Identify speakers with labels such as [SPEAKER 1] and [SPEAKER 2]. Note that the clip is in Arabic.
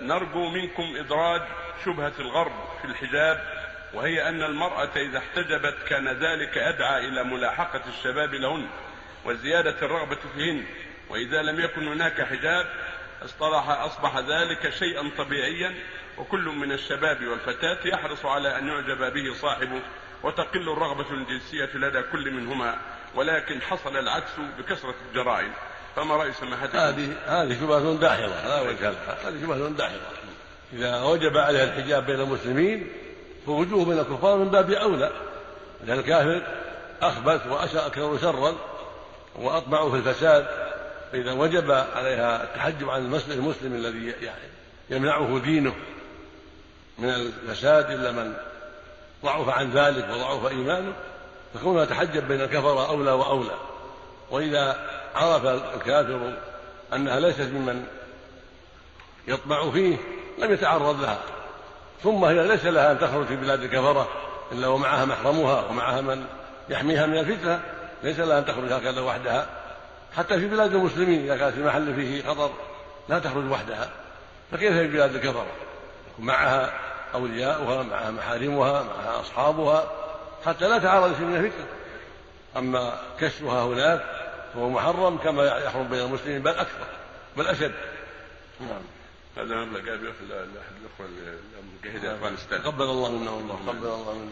[SPEAKER 1] نرجو منكم إدراج شبهة الغرب في الحجاب وهي أن المرأة إذا احتجبت كان ذلك أدعى إلى ملاحقة الشباب لهن وزيادة الرغبة فيهن وإذا لم يكن هناك حجاب اصطلح أصبح ذلك شيئا طبيعيا وكل من الشباب والفتاة يحرص على أن يعجب به صاحبه وتقل الرغبة الجنسية لدى كل منهما ولكن حصل العكس بكثرة الجرائم. فما رأي سماحتكم؟
[SPEAKER 2] هذه هذه شبهة داحضة لا وجه لها. هذه شبهة داحضة. إذا وجب عليها الحجاب بين المسلمين فوجوه بين الكفار من باب أولى. لأن الكافر أخبث وأكثر شرا وأطمع في الفساد. فإذا وجب عليها التحجب عن المسلم الذي يمنعه دينه من الفساد إلا من ضعف عن ذلك وضعف إيمانه فكونها تحجب بين الكفرة أولى وأولى. وإذا عرف الكافر أنها ليست ممن يطمع فيه لم يتعرض لها. ثم هي ليس لها أن تخرج في بلاد الكفرة إلا ومعها محرمها ومعها من يحميها من الفتنة. ليس لها أن تخرج هكذا وحدها. حتى في بلاد المسلمين إذا كانت في محل فيه خطر لا تخرج وحدها. فكيف في بلاد الكفرة؟ معها أولياؤها معها محارمها معها أصحابها حتى لا تعرض من الفتنة. أما كشفها هناك فهو محرم كما يحرم بين المسلمين بل أكثر بل أشد.
[SPEAKER 1] نعم. هذا مبلغ قال احد الأخوة المجاهدين أفغانستان.
[SPEAKER 2] تقبل الله منا والله. تقبل الله منا.